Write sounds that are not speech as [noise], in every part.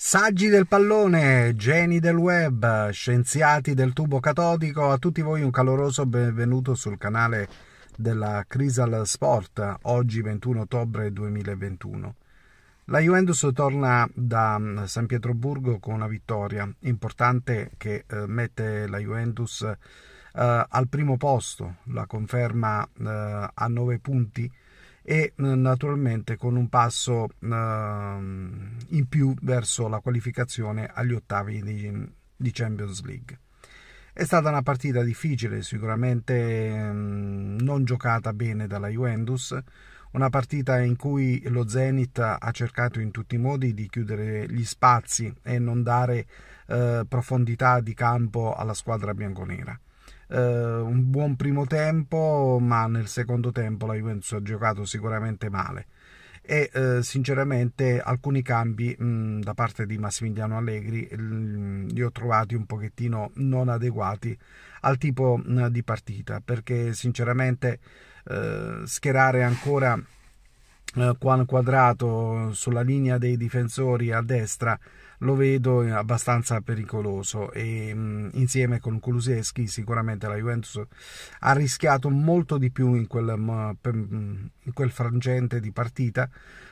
Saggi del pallone, geni del web, scienziati del tubo catodico, a tutti voi un caloroso benvenuto sul canale della Crisal Sport, oggi 21 ottobre 2021. La Juventus torna da mm, San Pietroburgo con una vittoria importante che eh, mette la Juventus eh, al primo posto, la conferma eh, a 9 punti e naturalmente con un passo uh, in più verso la qualificazione agli ottavi di, Champions League. È stata una partita difficile, sicuramente um, non giocata bene dalla Juventus, una partita in cui lo Zenit ha cercato in tutti i modi di chiudere gli spazi e non dare uh, profondità di campo alla squadra bianconera eh, un buon primo tempo, ma nel secondo tempo la Juventus ha giocato sicuramente male. E eh, sinceramente alcuni cambi mh, da parte di Massimiliano Allegri mh, li ho trovati un pochettino non adeguati al tipo mh, di partita perché sinceramente eh, schierare ancora eh, Juan Quadrato sulla linea dei difensori a destra lo vedo abbastanza pericoloso e mh, insieme con Kuluseschi sicuramente la Juventus ha rischiato molto di più in quel, in quel frangente di partita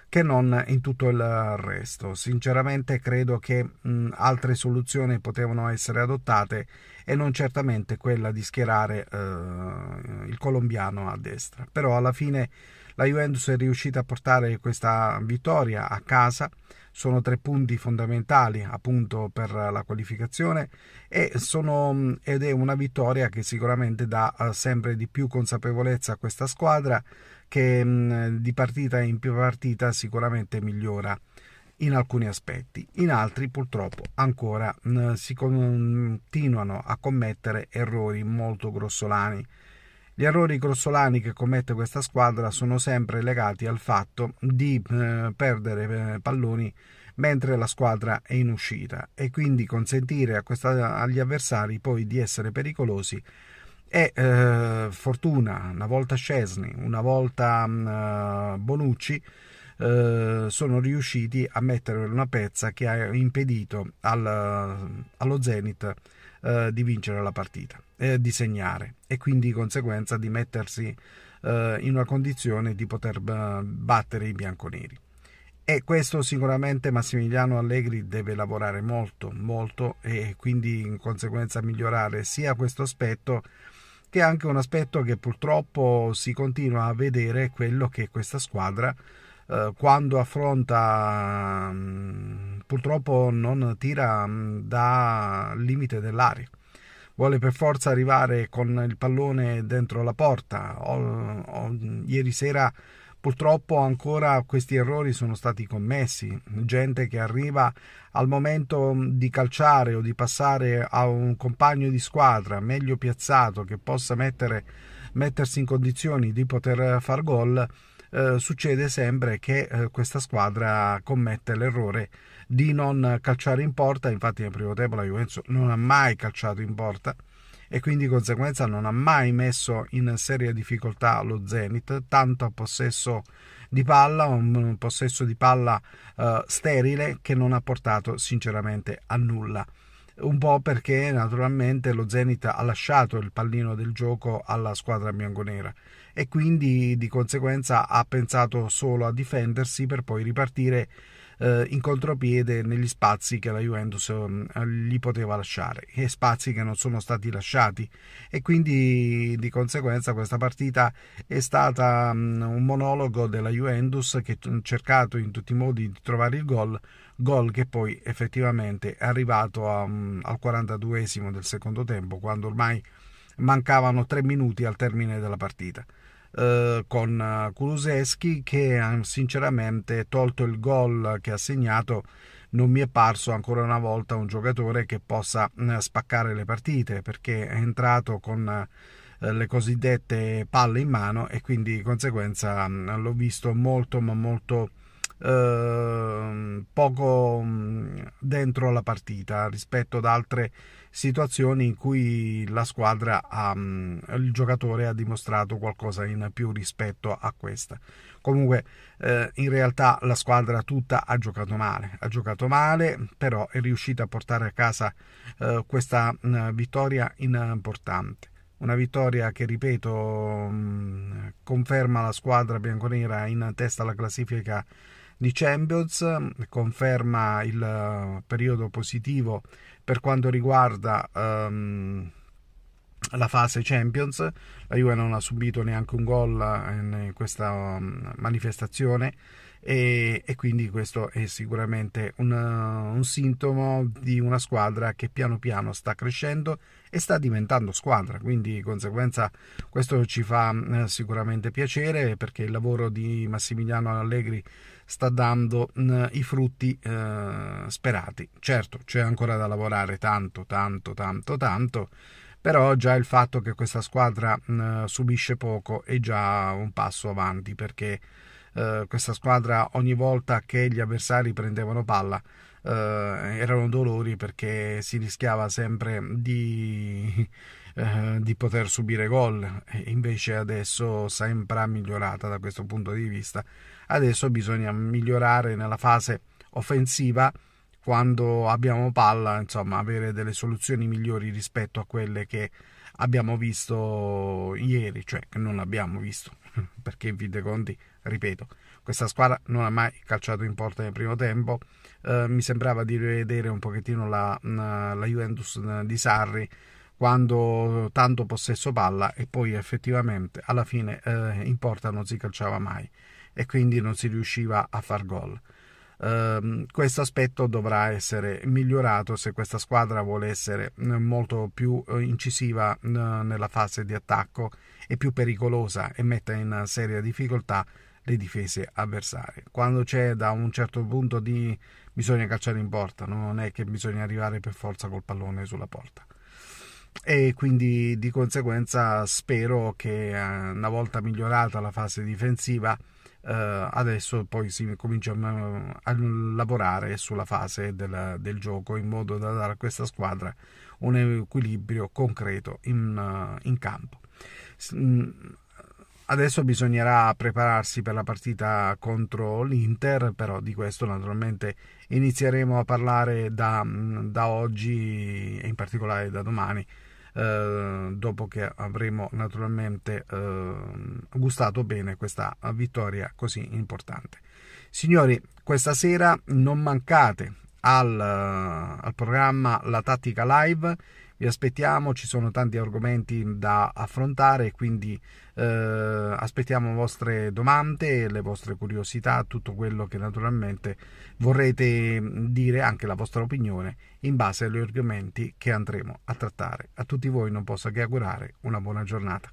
che non in tutto il resto. Sinceramente credo che mh, altre soluzioni potevano essere adottate e non certamente quella di schierare eh, il colombiano a destra. Però alla fine la Juventus è riuscita a portare questa vittoria a casa, sono tre punti fondamentali appunto per la qualificazione sono, ed è una vittoria che sicuramente dà eh, sempre di più consapevolezza a questa squadra che mh, di partita in partita sicuramente migliora in alcuni aspetti, in altri purtroppo ancora mh, si continuano a commettere errori molto grossolani gli errori grossolani che commette questa squadra sono sempre legati al fatto di eh, perdere eh, palloni mentre la squadra è in uscita e quindi consentire questa, agli avversari poi di essere pericolosi e eh, fortuna, una volta Scesni, una volta mm, eh, Bonucci eh, sono riusciti a mettere una pezza che ha impedito al, allo Zenit eh, di vincere la partita, eh, di segnare e quindi di conseguenza di mettersi eh, in una condizione di poter eh, battere i bianconeri. E questo sicuramente Massimiliano Allegri deve lavorare molto, molto e quindi in conseguenza migliorare sia questo aspetto che anche un aspetto che purtroppo si continua a vedere quello che questa squadra quando affronta mh, purtroppo non tira mh, da limite dell'aria. Vuole per forza arrivare con il pallone dentro la porta. O, o, ieri sera purtroppo ancora questi errori sono stati commessi. Gente che arriva al momento di calciare o di passare a un compagno di squadra meglio piazzato che possa mettere, mettersi in condizioni di poter far gol eh, succede sempre che eh, questa squadra commette l'errore di non calciare in porta, infatti nel primo tempo la Juventus non ha mai calciato in porta e quindi di conseguenza non ha mai messo in seria difficoltà lo Zenit, tanto a possesso di palla, un possesso di palla uh, sterile che non ha portato sinceramente a nulla un po' perché naturalmente lo Zenit ha lasciato il pallino del gioco alla squadra bianconera e quindi di conseguenza ha pensato solo a difendersi per poi ripartire in contropiede negli spazi che la Juventus eh, gli poteva lasciare e spazi che non sono stati lasciati. E quindi di conseguenza questa partita è stata um, un monologo della Juventus che ha cercato in tutti i modi di trovare il gol gol che poi effettivamente è arrivato a, um, al 42esimo del secondo tempo quando ormai mancavano tre minuti al termine della partita eh, con Kuluseschi che sinceramente tolto il gol che ha segnato. Non mi è parso ancora una volta un giocatore che possa eh, spaccare le partite perché è entrato con eh, le cosiddette palle in mano e quindi di conseguenza l'ho visto molto ma molto eh, poco dentro la partita rispetto ad altre situazioni in cui la squadra ha, il giocatore ha dimostrato qualcosa in più rispetto a questa. Comunque eh, in realtà la squadra tutta ha giocato male, ha giocato male, però è riuscita a portare a casa eh, questa mh, mm, vittoria importante. Una vittoria che, ripeto, mh, mm, conferma la squadra bianconera in testa alla classifica di Champions, conferma il periodo positivo per quanto riguarda um, la fase Champions. La Juve non ha subito neanche un gol in questa um, manifestazione. E, e, quindi questo è sicuramente un, un, sintomo di una squadra che piano piano sta crescendo e sta diventando squadra. Quindi di conseguenza questo ci fa eh, sicuramente piacere perché il lavoro di Massimiliano Allegri sta dando mh, i frutti eh, sperati. Certo c'è ancora da lavorare tanto tanto tanto tanto però già il fatto che questa squadra mh, subisce poco è già un passo avanti perché eh, questa squadra ogni volta che gli avversari prendevano palla eh, erano dolori perché si rischiava sempre di, eh, di poter subire gol. Invece adesso sempre migliorata da questo punto di vista adesso bisogna migliorare nella fase offensiva quando abbiamo palla, insomma, avere delle soluzioni migliori rispetto a quelle che abbiamo visto ieri, cioè che non abbiamo visto, [laughs] perché in fin dei conti, ripeto, questa squadra non ha mai calciato in porta nel primo tempo, eh, mi sembrava di rivedere un pochettino la, la Juventus di Sarri quando tanto possesso palla e poi effettivamente alla fine eh, in porta non si calciava mai e quindi non si riusciva a far gol. Uh, questo aspetto dovrà essere migliorato se questa squadra vuole essere eh, molto più uh, incisiva uh, nella fase di attacco e più pericolosa e metta in seria difficoltà le difese avversarie. Quando c'è da un certo punto di bisogna calciare in porta, non è che bisogna arrivare per forza col pallone sulla porta. E quindi di conseguenza spero che una volta migliorata la fase difensiva adesso poi si comincia a, a lavorare sulla fase del, del, gioco in modo da dare a questa squadra un equilibrio concreto in, uh, in campo. Mm, adesso bisognerà prepararsi per la partita contro l'Inter, però di questo naturalmente inizieremo a parlare da, da oggi e in particolare da domani eh, dopo che avremo naturalmente eh, gustato bene questa vittoria così importante. Signori, questa sera non mancate al, al programma La Tattica Live vi aspettiamo, ci sono tanti argomenti da affrontare, quindi eh, aspettiamo vostre domande, le vostre curiosità, tutto quello che naturalmente vorrete dire, anche la vostra opinione, in base agli argomenti che andremo a trattare. A tutti voi non posso che augurare una buona giornata.